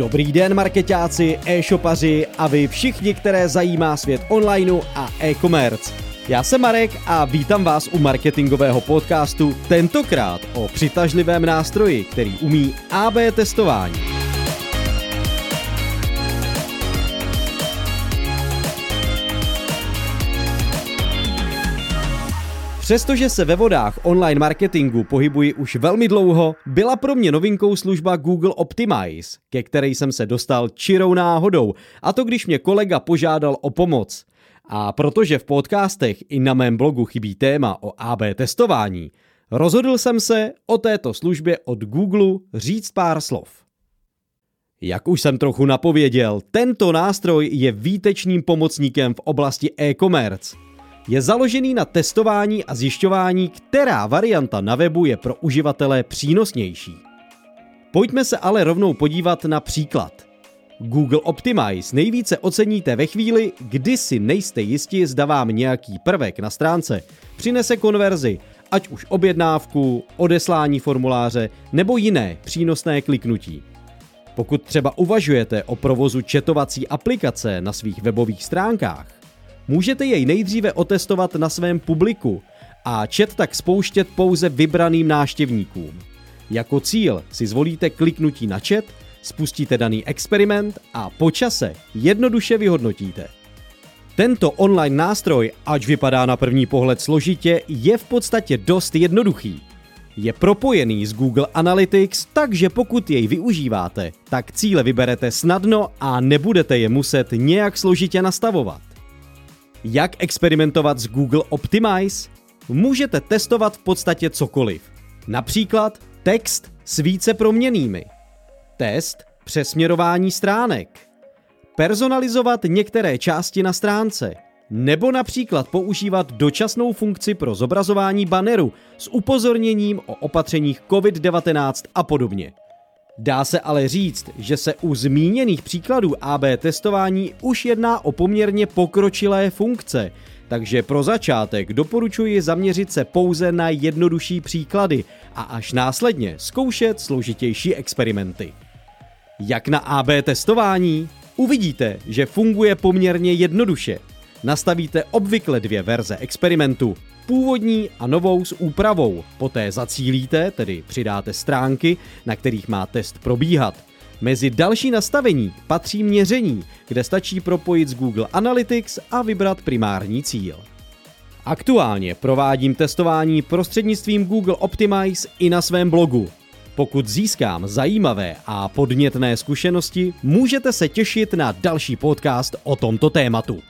Dobrý den marketáci, e-shopaři a vy všichni, které zajímá svět onlineu a e-commerce. Já jsem Marek a vítám vás u marketingového podcastu, tentokrát o přitažlivém nástroji, který umí AB testování. Přestože se ve vodách online marketingu pohybuji už velmi dlouho, byla pro mě novinkou služba Google Optimize, ke které jsem se dostal čirou náhodou, a to když mě kolega požádal o pomoc. A protože v podcastech i na mém blogu chybí téma o AB testování, rozhodl jsem se o této službě od Google říct pár slov. Jak už jsem trochu napověděl, tento nástroj je výtečným pomocníkem v oblasti e-commerce je založený na testování a zjišťování, která varianta na webu je pro uživatele přínosnější. Pojďme se ale rovnou podívat na příklad. Google Optimize nejvíce oceníte ve chvíli, kdy si nejste jisti, zda vám nějaký prvek na stránce přinese konverzi, ať už objednávku, odeslání formuláře nebo jiné přínosné kliknutí. Pokud třeba uvažujete o provozu četovací aplikace na svých webových stránkách, Můžete jej nejdříve otestovat na svém publiku a chat tak spouštět pouze vybraným náštěvníkům. Jako cíl si zvolíte kliknutí na chat, spustíte daný experiment a po čase jednoduše vyhodnotíte. Tento online nástroj, ač vypadá na první pohled složitě, je v podstatě dost jednoduchý. Je propojený s Google Analytics, takže pokud jej využíváte, tak cíle vyberete snadno a nebudete je muset nějak složitě nastavovat. Jak experimentovat s Google Optimize? Můžete testovat v podstatě cokoliv. Například text s více proměnými, test přesměrování stránek, personalizovat některé části na stránce, nebo například používat dočasnou funkci pro zobrazování banneru s upozorněním o opatřeních COVID-19 a podobně. Dá se ale říct, že se u zmíněných příkladů AB testování už jedná o poměrně pokročilé funkce, takže pro začátek doporučuji zaměřit se pouze na jednodušší příklady a až následně zkoušet složitější experimenty. Jak na AB testování? Uvidíte, že funguje poměrně jednoduše. Nastavíte obvykle dvě verze experimentu, původní a novou s úpravou. Poté zacílíte, tedy přidáte stránky, na kterých má test probíhat. Mezi další nastavení patří měření, kde stačí propojit s Google Analytics a vybrat primární cíl. Aktuálně provádím testování prostřednictvím Google Optimize i na svém blogu. Pokud získám zajímavé a podnětné zkušenosti, můžete se těšit na další podcast o tomto tématu.